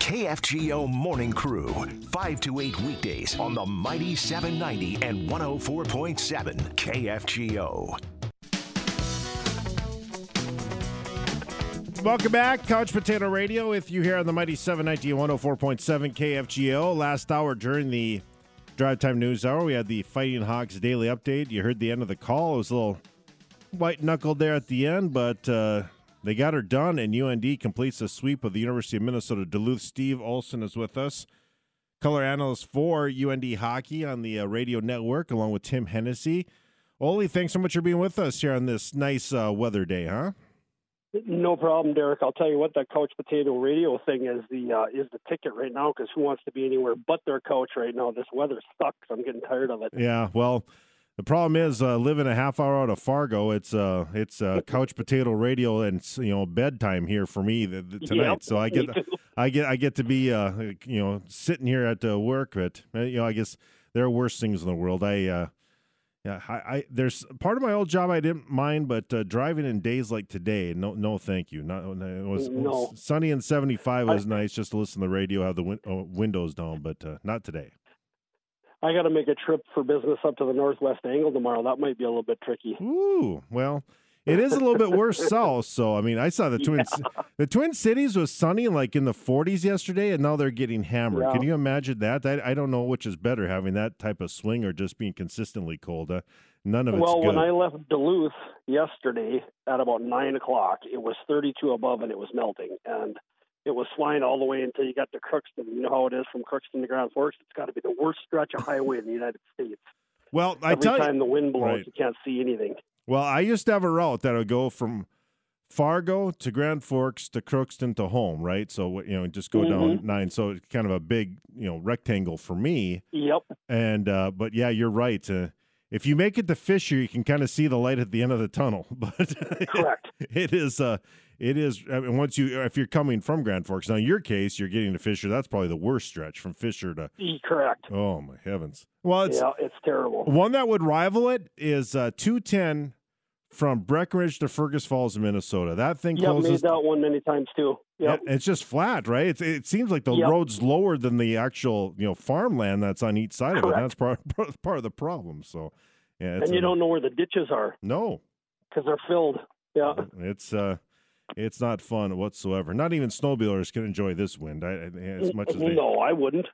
KFGO Morning Crew, 5 to 8 weekdays on the Mighty 790 and 104.7 KFGO. Welcome back, Couch Potato Radio, with you here on the Mighty 790 and 104.7 KFGO. Last hour during the Drive Time News Hour, we had the Fighting Hawks daily update. You heard the end of the call. It was a little white knuckled there at the end, but uh, they got her done, and UND completes a sweep of the University of Minnesota Duluth. Steve Olson is with us, color analyst for UND Hockey on the uh, radio network, along with Tim Hennessy. Oli, thanks so much for being with us here on this nice uh, weather day, huh? No problem, Derek. I'll tell you what, that Couch Potato Radio thing is the uh, is the ticket right now because who wants to be anywhere but their couch right now? This weather sucks. I'm getting tired of it. Yeah, well, the problem is uh, living a half hour out of Fargo. It's uh, it's uh, Couch Potato Radio and you know bedtime here for me tonight. Yep, so I get I get I get to be uh, you know sitting here at uh, work, but uh, you know I guess there are worse things in the world. I uh, yeah, I, I, there's part of my old job I didn't mind, but uh, driving in days like today, no, no, thank you. Not it was, no. sunny and 75 was I, nice just to listen to the radio, have the win- uh, windows down, but uh, not today. I got to make a trip for business up to the Northwest Angle tomorrow. That might be a little bit tricky. Ooh, well, it is a little bit worse south. So I mean, I saw the Twin yeah. the Twin Cities was sunny like in the 40s yesterday, and now they're getting hammered. Yeah. Can you imagine that? I, I don't know which is better, having that type of swing or just being consistently cold. Uh, none of it's well. Good. When I left Duluth yesterday at about nine o'clock, it was 32 above and it was melting, and it was flying all the way until you got to Crookston. You know how it is from Crookston to Grand Forks. It's got to be the worst stretch of highway in the United States. Well, I Every tell time you, the wind blows, right. you can't see anything. Well, I used to have a route that would go from Fargo to Grand Forks to Crookston to home, right? So you know, just go mm-hmm. down nine. So it's kind of a big, you know, rectangle for me. Yep. And uh, but yeah, you're right. Uh, if you make it to Fisher, you can kind of see the light at the end of the tunnel. But correct, it is. Uh, it is. I mean, once you, if you're coming from Grand Forks, now in your case, you're getting to Fisher. That's probably the worst stretch from Fisher to. Correct. Oh my heavens! Well, it's yeah, it's terrible. One that would rival it is uh, two ten from Breckenridge to Fergus Falls, Minnesota. That thing yeah, closes. made that one many times too. Yep. Yeah, it's just flat, right? It's, it seems like the yep. road's lower than the actual, you know, farmland that's on each side Correct. of it. That's part part of the problem. So, yeah, and you a, don't know where the ditches are. No, because they're filled. Yeah, it's uh, it's not fun whatsoever. Not even snowmobilers can enjoy this wind I, as much as they. No, I wouldn't.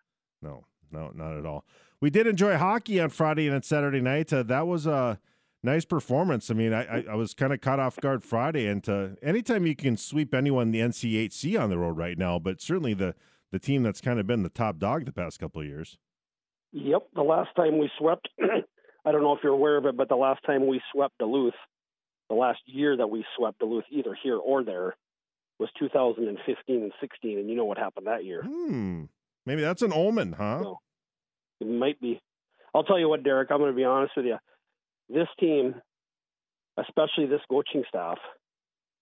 No, no, not at all. We did enjoy hockey on Friday and Saturday night. Uh, that was a nice performance. I mean, I, I, was kind of caught off guard Friday, and to, anytime you can sweep anyone the NCHC on the road right now, but certainly the the team that's kind of been the top dog the past couple of years. Yep, the last time we swept, I don't know if you're aware of it, but the last time we swept Duluth, the last year that we swept Duluth, either here or there, was 2015 and 16, and you know what happened that year. Hmm. Maybe that's an omen, huh? So, it might be. I'll tell you what, Derek. I'm going to be honest with you this team, especially this coaching staff,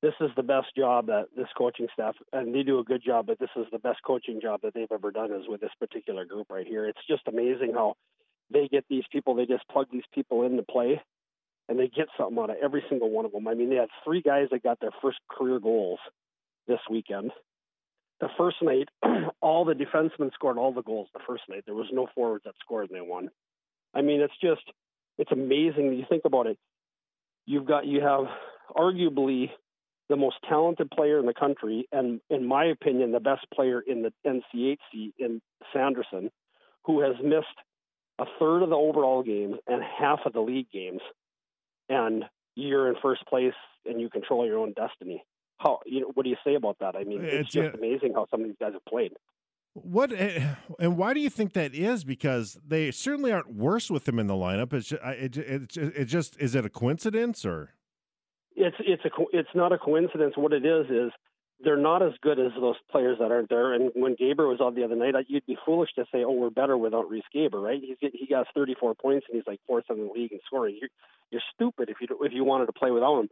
this is the best job that this coaching staff, and they do a good job, but this is the best coaching job that they've ever done is with this particular group right here. It's just amazing how they get these people, they just plug these people into play, and they get something out of every single one of them. I mean, they had three guys that got their first career goals this weekend. The first night, all the defensemen scored all the goals the first night. There was no forwards that scored, and they won. I mean, it's just it's amazing. You think about it. You've got you have arguably the most talented player in the country, and in my opinion, the best player in the NCHC in Sanderson, who has missed a third of the overall games and half of the league games, and you're in first place and you control your own destiny. How you know? What do you say about that? I mean, it's, it's just yeah. amazing how some of these guys have played. What eh, and why do you think that is? Because they certainly aren't worse with him in the lineup. It's just, it, it, it just is it a coincidence or? It's it's a it's not a coincidence. What it is is they're not as good as those players that aren't there. And when Gaber was on the other night, you'd be foolish to say, "Oh, we're better without Riese Gaber," right? He's he got 34 points and he's like fourth in the league in scoring. You're, you're stupid if you if you wanted to play without him.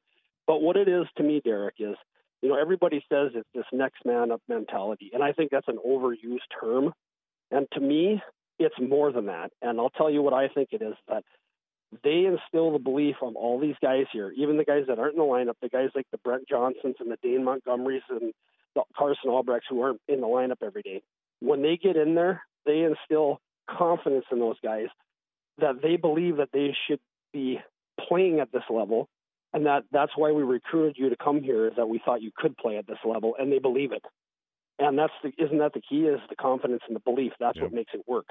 But what it is to me, Derek, is you know, everybody says it's this next man up mentality, and I think that's an overused term. And to me, it's more than that. And I'll tell you what I think it is that they instill the belief of all these guys here, even the guys that aren't in the lineup, the guys like the Brent Johnsons and the Dane Montgomerys and the Carson Albrechts who aren't in the lineup every day. When they get in there, they instill confidence in those guys that they believe that they should be playing at this level and that that's why we recruited you to come here is that we thought you could play at this level and they believe it and that's the, isn't that the key is the confidence and the belief that's yep. what makes it work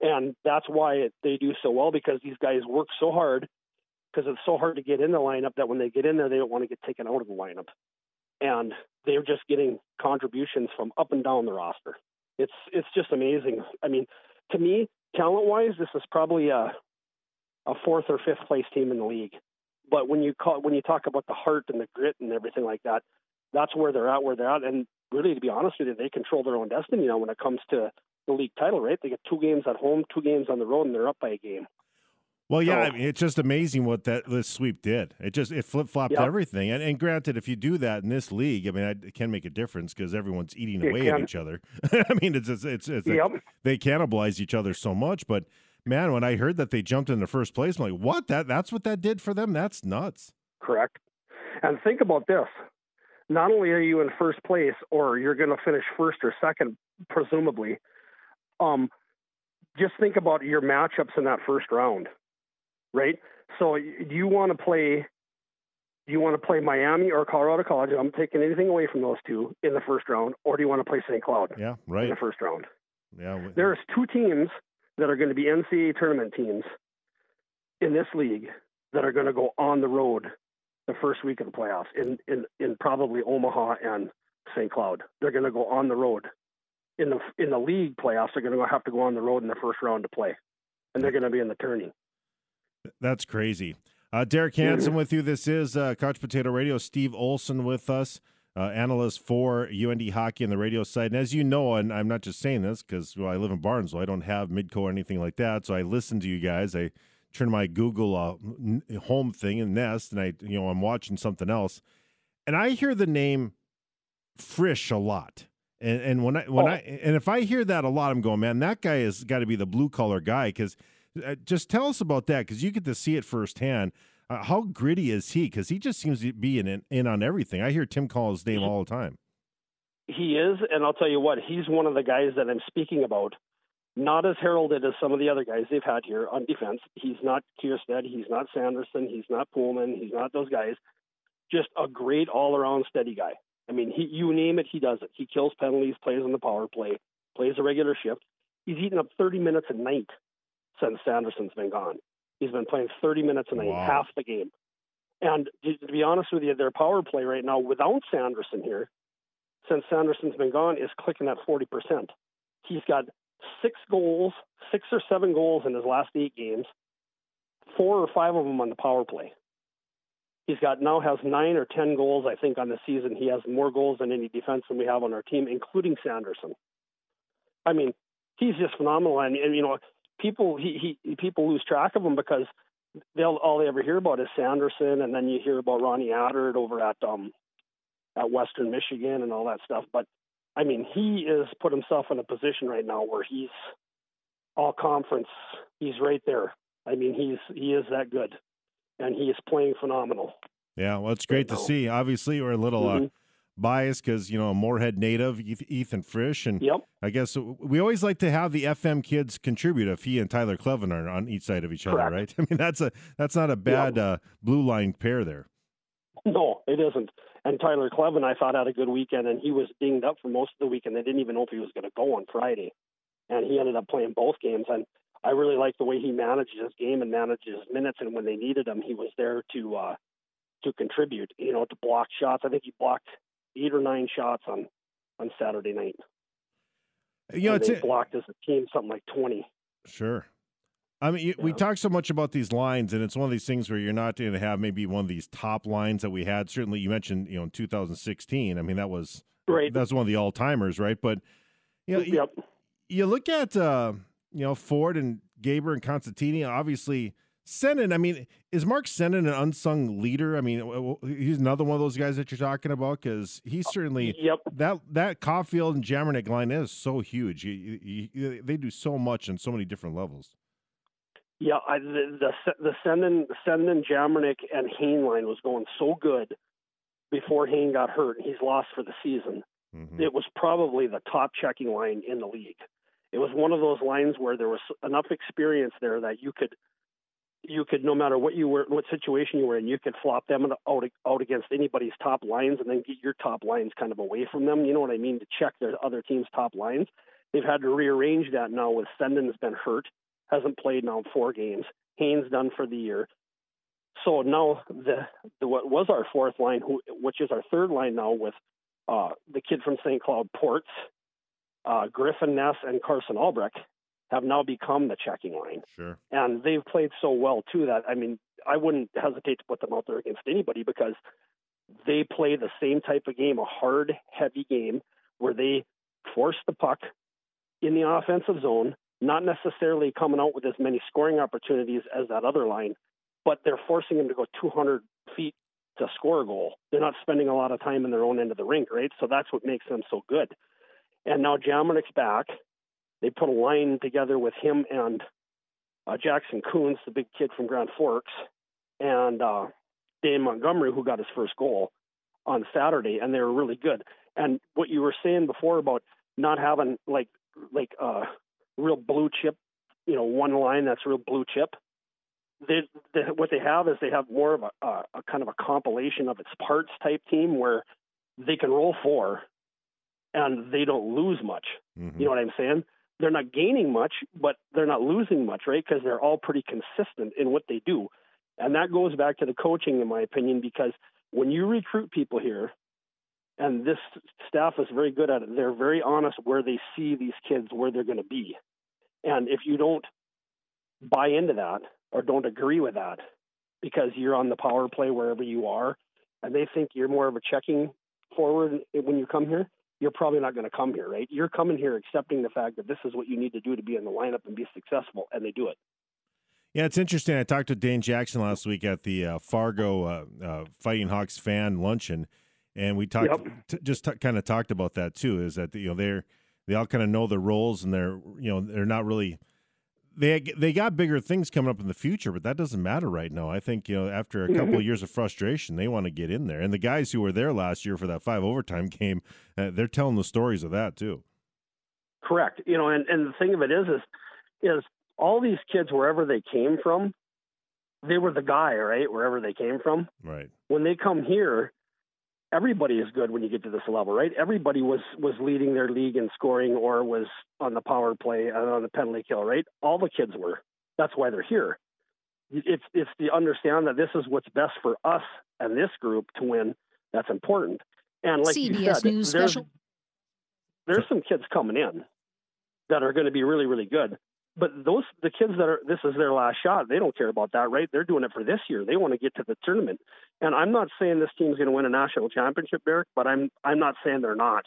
and that's why it, they do so well because these guys work so hard because it's so hard to get in the lineup that when they get in there they don't want to get taken out of the lineup. And they're just getting contributions from up and down the roster. It's it's just amazing. I mean to me talent wise this is probably a a fourth or fifth place team in the league. But when you call when you talk about the heart and the grit and everything like that that's where they're at where they're at. And really to be honest with you they control their own destiny you now when it comes to the league title, right? They get two games at home, two games on the road, and they're up by a game. Well, yeah, so, I mean, it's just amazing what that this sweep did. It just it flip flopped everything. And, and, granted, if you do that in this league, I mean, it can make a difference because everyone's eating away at each other. I mean, it's it's it's, it's yep. like they cannibalize each other so much. But man, when I heard that they jumped in the first place, I'm like, what? That that's what that did for them? That's nuts. Correct. And think about this: not only are you in first place, or you're going to finish first or second, presumably, um, just think about your matchups in that first round, right? So do you want to play? Do you want to play Miami or Colorado College? I'm taking anything away from those two in the first round, or do you want to play St. Cloud? Yeah, right. In the first round. Yeah. There's two teams that are going to be NCAA tournament teams in this league that are going to go on the road the first week of the playoffs in in, in probably Omaha and St. Cloud. They're going to go on the road in the in the league playoffs are going to have to go on the road in the first round to play, and they're going to be in the tourney. That's crazy. Uh, Derek Hansen with you. This is uh, Couch Potato Radio. Steve Olson with us, uh, analyst for UND Hockey and the radio side. And as you know, and I'm not just saying this because well, I live in Barnesville, I don't have Midco or anything like that. So I listen to you guys. I turn my Google uh, home thing and Nest, and I you know I'm watching something else, and I hear the name Frisch a lot. And, and when I when oh. I and if I hear that a lot, I'm going, man, that guy has got to be the blue collar guy. Because uh, just tell us about that, because you get to see it firsthand. Uh, how gritty is he? Because he just seems to be in, in on everything. I hear Tim call his name all the time. He is, and I'll tell you what, he's one of the guys that I'm speaking about. Not as heralded as some of the other guys they've had here on defense. He's not Kiersted, he's not Sanderson, he's not Poolman. he's not those guys. Just a great all around steady guy. I mean, he, you name it, he does it. He kills penalties, plays on the power play, plays a regular shift. He's eaten up 30 minutes a night since Sanderson's been gone. He's been playing 30 minutes a night, wow. half the game. And to, to be honest with you, their power play right now without Sanderson here, since Sanderson's been gone, is clicking at 40%. He's got six goals, six or seven goals in his last eight games, four or five of them on the power play. He's got now has nine or ten goals, I think, on the season. He has more goals than any defenseman we have on our team, including Sanderson. I mean, he's just phenomenal, and, and you know, people he, he people lose track of him because they'll all they ever hear about is Sanderson, and then you hear about Ronnie Attard over at um at Western Michigan and all that stuff. But I mean, he is put himself in a position right now where he's all conference. He's right there. I mean, he's he is that good and he is playing phenomenal. Yeah, well, it's great right to now. see. Obviously, we're a little uh, mm-hmm. uh, biased because you know a Moorhead native Ethan Frisch, and yep. I guess we always like to have the FM kids contribute if he and Tyler Kleven are on each side of each Correct. other, right? I mean, that's a that's not a bad yep. uh, blue line pair there. No, it isn't. And Tyler Kleven, I thought had a good weekend, and he was dinged up for most of the weekend. They didn't even know if he was going to go on Friday, and he ended up playing both games. And I really like the way he managed his game and managed his minutes. And when they needed him, he was there to uh, to contribute. You know, to block shots. I think he blocked eight or nine shots on on Saturday night. You know, and they blocked as a team something like twenty. Sure. I mean, you, yeah. we talk so much about these lines, and it's one of these things where you're not going to have maybe one of these top lines that we had. Certainly, you mentioned, you know, in 2016. I mean, that was right. That's one of the all timers, right? But you know, yep. you, you look at uh, you know, Ford and Gaber and Costantini, obviously. Senden, I mean, is Mark Senden an unsung leader? I mean, he's another one of those guys that you're talking about because he's uh, certainly yep. that that Caulfield and Jamernik line is so huge. You, you, you, they do so much on so many different levels. Yeah, I, the the the Senden, Senden, Jamernik, and Hain line was going so good before Hain got hurt. He's lost for the season. mm-hmm. it was probably the top checking line in the league. It was one of those lines where there was enough experience there that you could you could no matter what you were what situation you were in you could flop them out out against anybody's top lines and then get your top lines kind of away from them. You know what i mean? To check their other team's top lines. They've had to rearrange that now with Senden's been hurt hasn't played now four games. Hain's done for the year. So now the, the what was our fourth line who, which is our third line now with uh, the kid from St. Cloud Ports uh, Griffin Ness and Carson Albrecht have now become the checking line. Sure. And they've played so well too that I mean I wouldn't hesitate to put them out there against anybody because they play the same type of game, a hard, heavy game where they force the puck in the offensive zone, not necessarily coming out with as many scoring opportunities as that other line, but they're forcing them to go 200 feet to score a goal. They're not spending a lot of time in their own end of the rink, right? So that's what makes them so good. And now Jamernik's back, they put a line together with him and uh, Jackson Kunz, the big kid from Grand Forks, and uh, Dane Montgomery, who got his first goal on Saturday, and they were really good. And what you were saying before about not having like like uh, real blue chip, you know, one line that's real blue chip. They, they, what they have is they have more of a, a, a kind of a compilation of its parts type team where they can roll four and they don't lose much. Mm-hmm. You know what I'm saying? they're not gaining much, but they're not losing much, right? Because they're all pretty consistent in what they do. And that goes back to the coaching, in my opinion, because when you recruit people here, and this staff is very good at it, they're very honest where they see these kids, where they're going to be. And if you don't buy into that or don't agree with that because you're on the power play wherever you are, and they think you're more of a checking forward when you come here, you're probably not going to come here, right? You're coming here accepting the fact that this is what you need to do to be in the lineup and be successful, and they do it. Yeah, it's interesting. I talked to Dane Jackson last week at the uh, Fargo uh, uh, Fighting Hawks fan luncheon, and we talked yep. t- just t- kind of talked about that too. Is that you know they're they all kind of know their roles and they're you know they're not really they they got bigger things coming up in the future, but that doesn't matter right now. I think you know after a couple mm-hmm. of years of frustration, they want to get in there. And the guys who were there last year for that five overtime game, uh, they're telling the stories of that too. Correct. You know, and and the thing of it is, is is all these kids wherever they came from, they were the guy, right? Wherever they came from, right. When they come here, everybody is good when you get to this level, right? Everybody was was leading their league in scoring or was on the power play and on the penalty kill, right? All the kids were. That's why they're here. It's it's to understand that this is what's best for us and this group to win. That's important. And like CBS you said, News there's, special. There's some kids coming in that are going to be really really good. But those the kids that are this is their last shot. They don't care about that, right? They're doing it for this year. They want to get to the tournament. And I'm not saying this team's going to win a national championship, Derek, but I'm I'm not saying they're not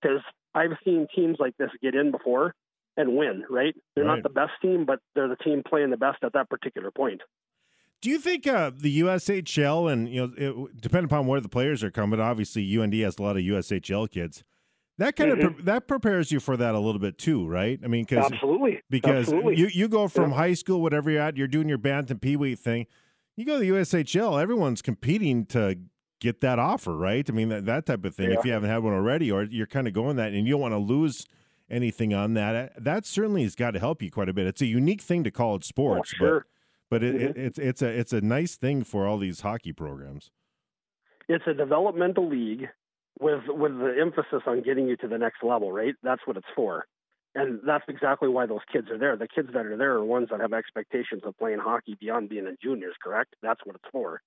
because I've seen teams like this get in before and win. Right? They're right. not the best team, but they're the team playing the best at that particular point. Do you think uh, the USHL and you know, it, depending upon where the players are coming, obviously UND has a lot of USHL kids. That kind mm-hmm. of pre- that prepares you for that a little bit too, right? I mean, because absolutely, because absolutely. you you go from yeah. high school, whatever you're at, you're doing your bantam pee wee thing. You go to the USHL, everyone's competing to get that offer, right? I mean, that that type of thing. Yeah. If you haven't had one already, or you're kind of going that, and you don't want to lose anything on that, uh, that certainly has got to help you quite a bit. It's a unique thing to college oh, sports, oh, sure. but but it, mm-hmm. it, it's it's a it's a nice thing for all these hockey programs. It's a developmental league with with the emphasis on getting you to the next level, right? That's what it's for. And that's exactly why those kids are there. The kids that are there are ones that have expectations of playing hockey beyond being in juniors, correct? That's what it's for.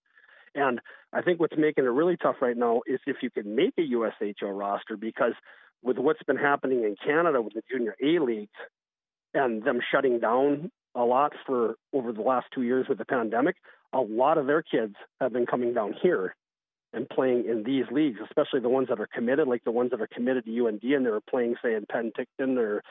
And I think what's making it really tough right now is if you can make a USHL roster because with what's been happening in Canada with the junior A leagues and them shutting down a lot for over the last two years with the pandemic, a lot of their kids have been coming down here and playing in these leagues, especially the ones that are committed, like the ones that are committed to UND and they're playing, say, in Penticton or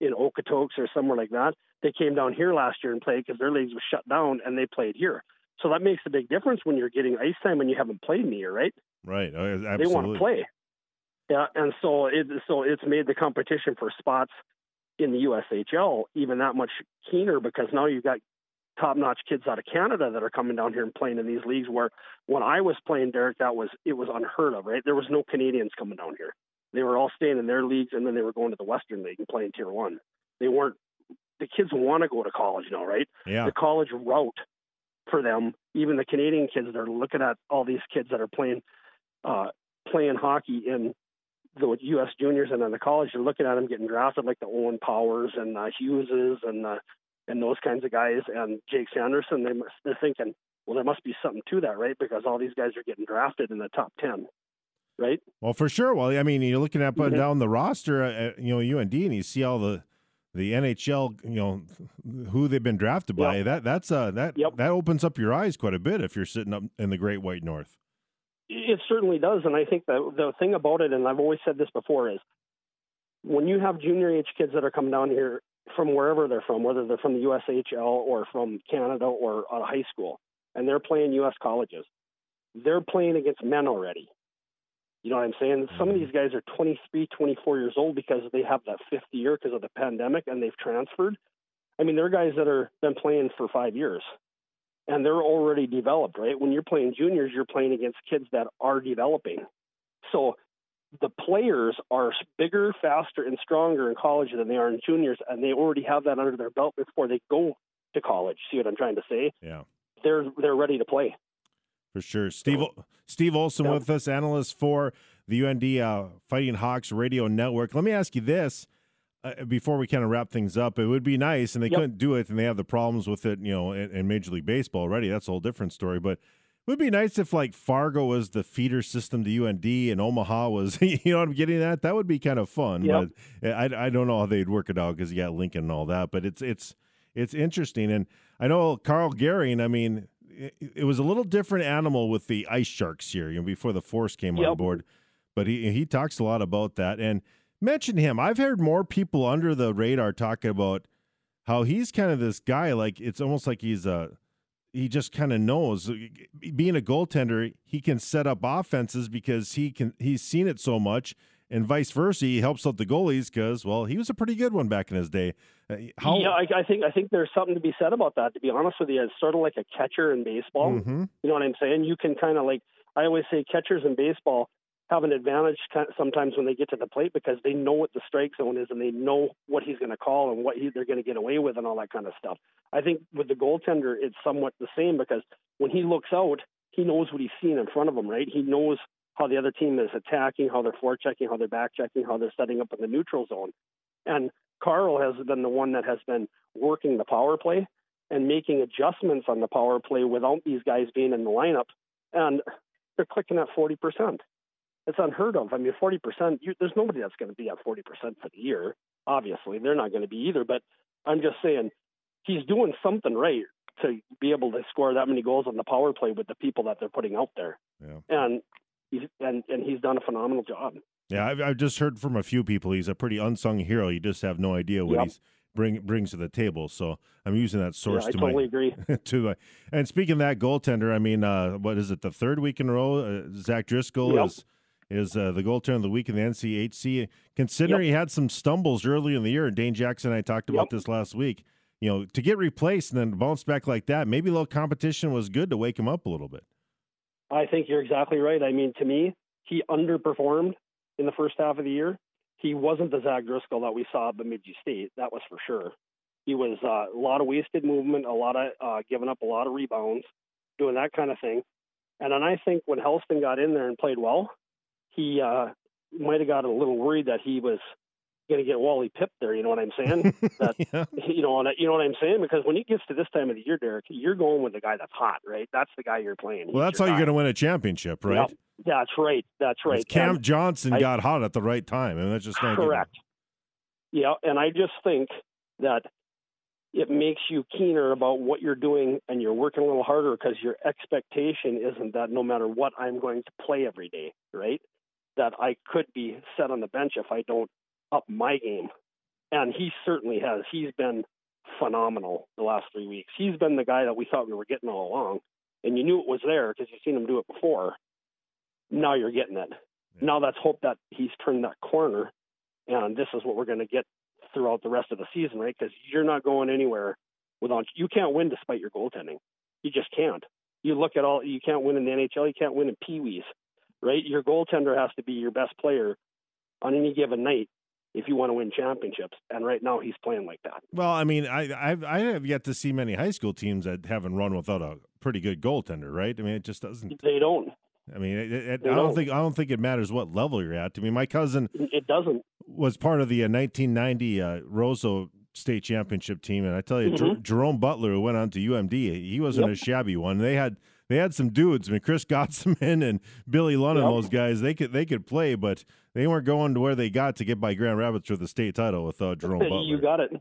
in Okotoks or somewhere like that. They came down here last year and played because their leagues were shut down and they played here. So that makes a big difference when you're getting ice time and you haven't played in the year, right? Right. Oh, they want to play. Yeah, and so it so it's made the competition for spots in the USHL even that much keener because now you've got top notch kids out of Canada that are coming down here and playing in these leagues where when I was playing Derek that was it was unheard of, right? There was no Canadians coming down here. They were all staying in their leagues, and then they were going to the Western League and playing Tier One. They weren't. The kids want to go to college now, right? Yeah. The college route for them, even the Canadian kids that are looking at all these kids that are playing uh, playing hockey in the U.S. juniors and then the college, you're looking at them getting drafted like the Owen Powers and the Hugheses and uh, and those kinds of guys and Jake Sanderson. They they're thinking, well, there must be something to that, right? Because all these guys are getting drafted in the top ten, right? Well, for sure. Well, I mean, you're looking at Mhm. down the roster, uh, you know, UND, and you see all the the NHL, you know, who they've been drafted by. Yep. That that's uh that Yep. that opens up your eyes quite a bit if you're sitting up in the Great White North. It certainly does, and I think that the thing about it, and I've always said this before, is when you have junior age kids that are coming down here from wherever they're from, whether they're from the USHL or from Canada or out of high school, and they're playing U.S. colleges, they're playing against men already. You know what I'm saying? Some of these guys are 23, 24 years old because they have that fifth year because of the pandemic and they've transferred. I mean, they're guys that are been playing for five years and they're already developed, right? When you're playing juniors, you're playing against kids that are developing. So the players are bigger, faster, and stronger in college than they are in juniors, and they already have that under their belt before they go to college. See what I'm trying to say? Yeah. They're they're ready to play. For sure. Steve Steve Olson Yeah. with us, analyst for the UND uh, Fighting Hawks Radio Network. Let me ask you this uh, before we kind of wrap things up. It would be nice, and they Yep. couldn't do it, and they have the problems with it, you know, in, in Major League Baseball already. That's a whole different story. But it would be nice if like Fargo was the feeder system to UND and Omaha was, you know what I'm getting at? That would be kind of fun. Yep. But eh, I, I don't know how they'd work it out because you got Lincoln and all that. But it's it's it's interesting, and I know Karl Goehring. I mean, it, it was a little different animal with the Ice Sharks here, you know, before the Force came on board. But he he talks a lot about that and mention him. I've heard more people under the radar talking about how he's kind of this guy. Like it's almost like he's a he just kind of knows being a goaltender he can set up offenses because he can he's seen it so much and vice versa he helps out the goalies because well he was a pretty good one back in his day Uh, how yeah, I, I think I think there's something to be said about that. To be honest with you, it's sort of like a catcher in baseball. Mhm. You know what I'm saying? You can kind of like I always say, catchers in baseball have an advantage kind sometimes when they get to the plate because they know what the strike zone is and they know what he's going to call and what he, they're going to get away with and all that kind of stuff. I think with the goaltender, it's somewhat the same because when he looks out, he knows what he's seeing in front of him, right? He knows how the other team is attacking, how they're forechecking, how they're backchecking, how they're setting up in the neutral zone. And Carl has been the one that has been working the power play and making adjustments on the power play without these guys being in the lineup. And they're clicking at 40%. It's unheard of. I mean, 40%, you, there's nobody that's going to be at 40% for the year. Obviously, they're not going to be either. But I'm just saying he's doing something right to be able to score that many goals on the power play with the people that they're putting out there. Yeah. And he's, and, and he's done a phenomenal job. Yeah, I've, I've just heard from a few people. He's a pretty unsung hero. You just have no idea what Yep. he's bring brings to the table. So I'm using that source yeah, I to totally my agree. to my. And speaking of that goaltender, I mean, uh, what is it? The third week in a row, uh, Zach Driscoll Yep. is is uh, the goaltender of the week in the NCHC. Considering he had some stumbles early in the year, and Dane Jackson and I talked about Yep. this last week. You know, to get replaced and then bounce back like that, maybe a little competition was good to wake him up a little bit. I think you're exactly right. I mean, to me, he underperformed in the first half of the year. He wasn't the Zach Driscoll that we saw at Bemidji State. That was for sure. He was uh, a lot of wasted movement, a lot of uh, giving up a lot of rebounds, doing that kind of thing. And then I think when Hellsten got in there and played well, he uh, might have got a little worried that he was going to get Wally Pipp there. You know what I'm saying? That yeah. you know, and you know what I'm saying? Because when it gets to this time of the year, Derek, you're going with the guy that's hot, right? That's the guy you're playing. Well, that's how your you're going to win a championship, right? Yep. That's right. That's right. It's Cam And- Johnson I- got hot at the right time, and that's just not correct. Yeah, and I just think that it makes you keener about what you're doing and you're working a little harder because your expectation isn't that no matter what I'm going to play every day, right? That I could be set on the bench if I don't up my game. And he certainly has. He's been phenomenal the last three weeks. He's been the guy that we thought we were getting all along. And you knew it was there because you've seen him do it before. Now you're getting it. Yeah. Now let's hope that he's turned that corner and this is what we're going to get throughout the rest of the season, right? Because you're not going anywhere without you can't win despite your goaltending. You just can't. You look at all you can't win in the NHL. You can't win in Pee Wees, right? Your goaltender has to be your best player on any given night if you want to win championships. And right now he's playing like that. Well, I mean, I I've, I have yet to see many high school teams that haven't run without a pretty good goaltender, right? I mean, it just doesn't. They don't. I mean, it, it, I don't, don't think I don't think it matters what level you're at. I mean, my cousin it doesn't was part of the uh, 1990 uh, Roseau state championship team, and I tell you, mm-hmm. Jer- Jerome Butler, who went on to UMD, he wasn't yep. a shabby one. They had they had some dudes. I mean, Chris Gottsman and Billy Lunn and yep. those guys, they could they could play, but they weren't going to where they got to get by Grand Rapids for the state title with uh, Jerome Butler. you got it.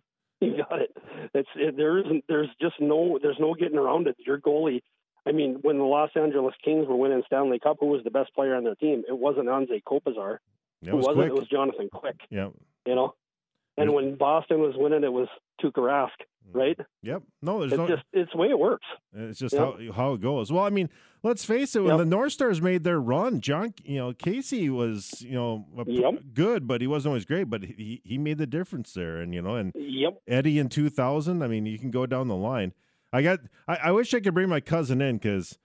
You got it. It's it, there isn't. There's just no. There's no getting around it. Your goalie. I mean, when the Los Angeles Kings were winning Stanley Cup, who was the best player on their team? It wasn't Anze Kopitar. It who was wasn't? quick. It was Jonathan Quick. Yeah. You know, and when Boston was winning, it was Tuukka Rask, mm. right? Yep. No, there's it's no. Just it's the way it works. It's just yep. how how it goes. Well, I mean, let's face it. When yep. the North Stars made their run, John, you know, Casey was you know yep. good, but he wasn't always great. But he he made the difference there, and you know, and yep. Eddie in 2000. I mean, you can go down the line. I got. I, I wish I could bring my cousin in because.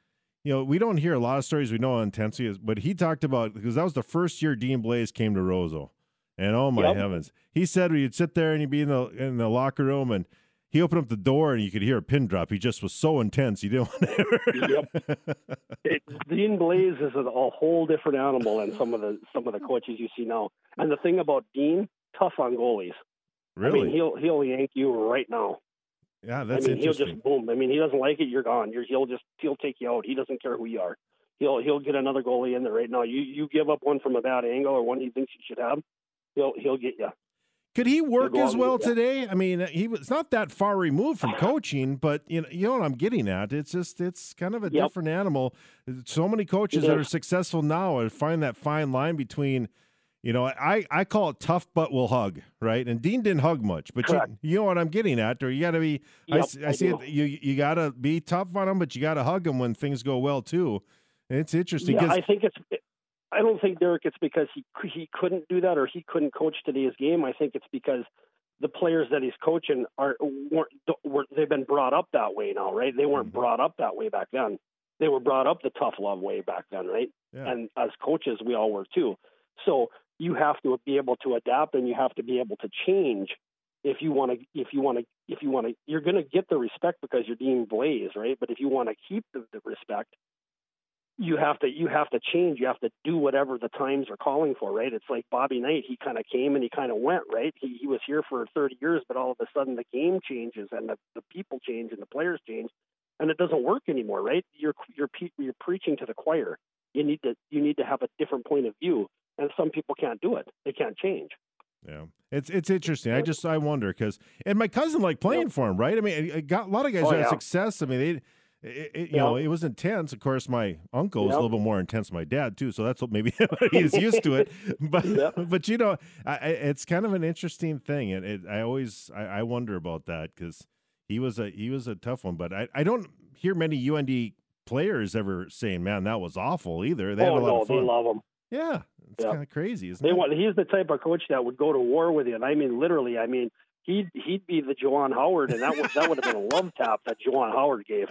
You know, we don't hear a lot of stories we know on intensity, but he talked about because that was the first year Dean Blais came to Roseau. And oh my yep. heavens, he said you'd sit there and you'd be in the in the locker room, and he opened up the door and you could hear a pin drop. He just was so intense, He didn't want to. yep. It, Dean Blais is a, a whole different animal than some of the some of the coaches you see now. And the thing about Dean, tough on goalies. Really? I mean, he'll he'll yank you right now. Yeah, that's I mean. He'll just boom. I mean, he doesn't like it, you're gone. You're, he'll just he'll take you out. He doesn't care who you are. He'll he'll get another goalie in there right now. You you give up one from a bad angle or one he thinks you should have he'll he'll get you. Could he work as well today? I mean, he was not that far removed from coaching, but you know, you know what I'm getting at. It's just it's kind of a yep. different animal. So many coaches that are successful now are find that fine line between, you know, I I call it tough but will hug, right? And Dean didn't hug much, but you, you, know what I'm getting at. Or you got to be. Yep, I, I, see it. You you got to be tough on him, but you got to hug him when things go well too. it's interesting. Yeah, I think it's I don't think Derek it's because he he couldn't do that or he couldn't coach today's game. I think it's because the players that he's coaching are weren't were, they've been brought up that way now, right? They weren't mm-hmm. brought up that way back then. They were brought up the tough love way back then, right? Yeah. And as coaches, we all were too. So you have to be able to adapt and you have to be able to change if you want to if you want to if you want to you're going to get the respect because you're Dean Blais, right? But if you want to keep the, the respect, you have to you have to change. You have to do whatever the times are calling for, right? It's like Bobby Knight. He kind of came and he kind of went, right? He he was here for 30 years, but all of a sudden the game changes and the, the people change and the players change, and it doesn't work anymore, right? You're you're you're preaching to the choir. You need to you need to have a different point of view, and some people can't do it. They can't change. Yeah, it's it's interesting. I just I wonder because and my cousin liked playing for him, right? I mean, it uh, got a lot of guys oh, had yeah. success. I mean, they it, it, you know, it was intense. Of course, my uncle was a little bit more intense than my dad too, so that's what maybe he's used to it. But yep. but you know, I, it's kind of an interesting thing, and it, I always I, I wonder about that because he was a he was a tough one. But I, I don't hear many UND players ever saying, "Man, that was awful." Either they oh, had a lot no, of fun. They love him. Yeah, it's yep. kind of crazy, isn't they it? Want, he's the type of coach that would go to war with you, and I mean literally. I mean, he'd he'd be the Juwan Howard, and that was that would have been a love tap that Juwan Howard gave.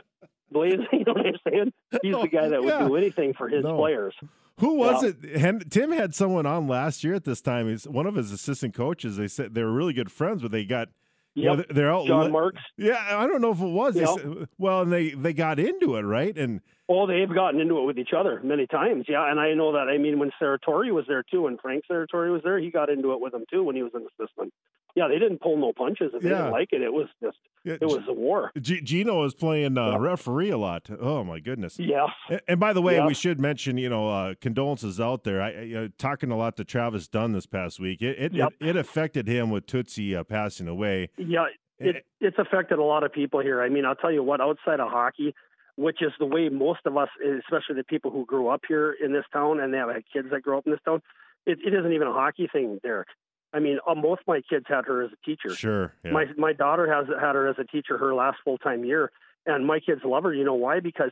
Blais, you know what I'm saying? He's the guy that would yeah. do anything for his no. players. Who was yeah. it? Tim had someone on last year at this time. He's one of his assistant coaches. They said they were really good friends, but they got Yep. You know, they're out. John Marks. Yeah, I don't know if it was. Yep. Said, well, and they they got into it, right? And oh, they've gotten into it with each other many times. Yeah, and I know that. I mean, when Serratore was there too, and Frank Serratore was there, he got into it with them too when he was an system. Yeah, they didn't pull no punches. If they Yeah. didn't like it, it was just Yeah, it was a war. G- Gino was playing uh, Yeah. referee a lot. Oh my goodness. Yeah. And, and by the way, we should mention, you know, uh, condolences out there. I, I you know, talking a lot to Travis Dunn this past week. It it, Yep. it, it affected him with Tootsie uh, passing away. Yeah, it, it's affected a lot of people here. I mean, I'll tell you what, outside of hockey, which is the way most of us, especially the people who grew up here in this town and they have kids that grow up in this town, it, it isn't even a hockey thing, Derek. I mean, uh, both my kids had her as a teacher. Sure. Yeah. My my daughter has had her as a teacher her last full time year, and my kids love her. You know why? Because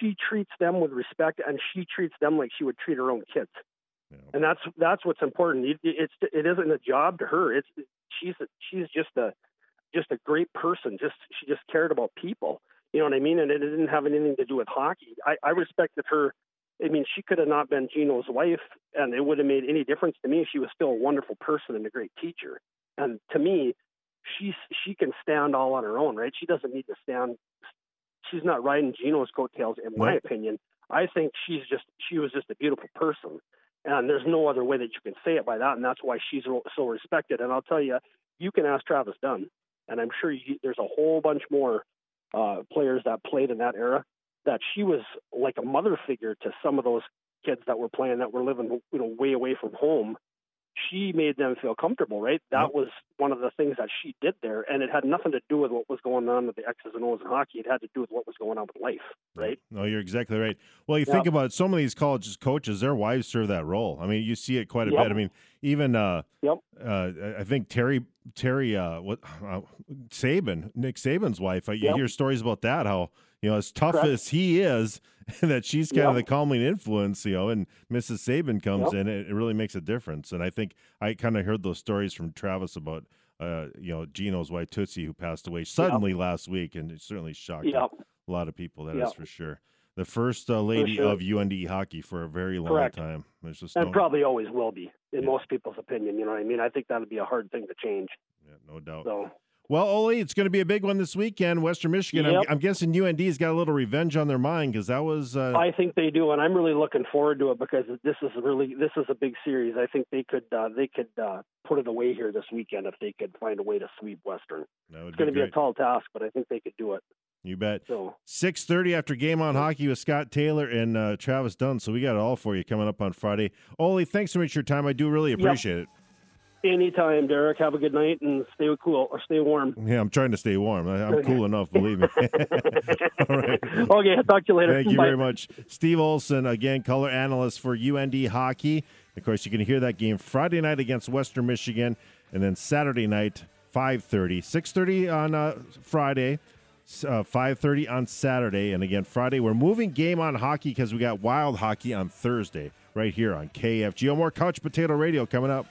she treats them with respect, and she treats them like she would treat her own kids. Yeah. And that's that's what's important. It, it's it isn't a job to her. It's she's she's just a just a great person. Just she just cared about people. You know what I mean? And it didn't have anything to do with hockey. I, I respected her I mean, she could have not been Gino's wife, and it would have made any difference to me. She was still a wonderful person and a great teacher. And to me, she's she can stand all on her own, right? She doesn't need to stand. She's not riding Gino's coattails, in my Right. opinion. I think she's just she was just a beautiful person, and there's no other way that you can say it by that, and that's why she's so respected. And I'll tell you, you can ask Travis Dunn, and I'm sure you, there's a whole bunch more uh, players that played in that era that she was like a mother figure to some of those kids that were playing that were living you know way away from home she made them feel comfortable right that was one of the things that she did there and it had nothing to do with what was going on with the x's and o's in hockey it had to do with what was going on with life right No, you're exactly right. Well, you Yeah. think about it, some of these college coaches, their wives serve that role. I mean, you see it quite a Yep. bit. I mean, even uh, Yep. uh, I think Terry Terry uh, what uh, Saban, Nick Saban's wife. uh, You Yep. hear stories about that. How you know, as tough Correct. as he is, that she's kind of the calming influence. You know, and Mrs. Saban comes Yep. in, it, it really makes a difference. And I think I kind of heard those stories from Travis about. Uh, you know, Gino's wife Tootsie, who passed away suddenly last week, and it certainly shocked a lot of people. That is Yep. for sure. The first uh, lady sure. of UND hockey for a very long Correct. time. There's just and no, probably always will be in Yeah. most people's opinion you know what i mean i think that would be a hard thing to change yeah, no doubt. so Well, Ole, it's going to be a big one this weekend. Western Michigan. I'm, I'm guessing UND's got a little revenge on their mind because that was. Uh, I think they do, and I'm really looking forward to it because this is really this is a big series. I think they could uh, they could uh, put it away here this weekend if they could find a way to sweep Western. It's going to be a tall task, but I think they could do it. You bet. So Six thirty after game on hockey with Scott Taylor and uh, Travis Dunn. So we got it all for you coming up on Friday. Ole, thanks so much for your time. I do really appreciate it. Anytime, Derek. Have a good night and stay cool or stay warm. Yeah, I'm trying to stay warm. I, I'm cool enough, believe me. all right. Okay, I'll talk to you later. Thank you Bye. very much. Steve Olson, again, color analyst for UND Hockey. Of course, you can hear that game Friday night against Western Michigan, and then Saturday night, 5.30. 6.30 on uh, Friday, uh, 5.30 on Saturday. And again, Friday, we're moving game on hockey because we got wild hockey on Thursday right here on KFGO. More Couch Potato Radio coming up.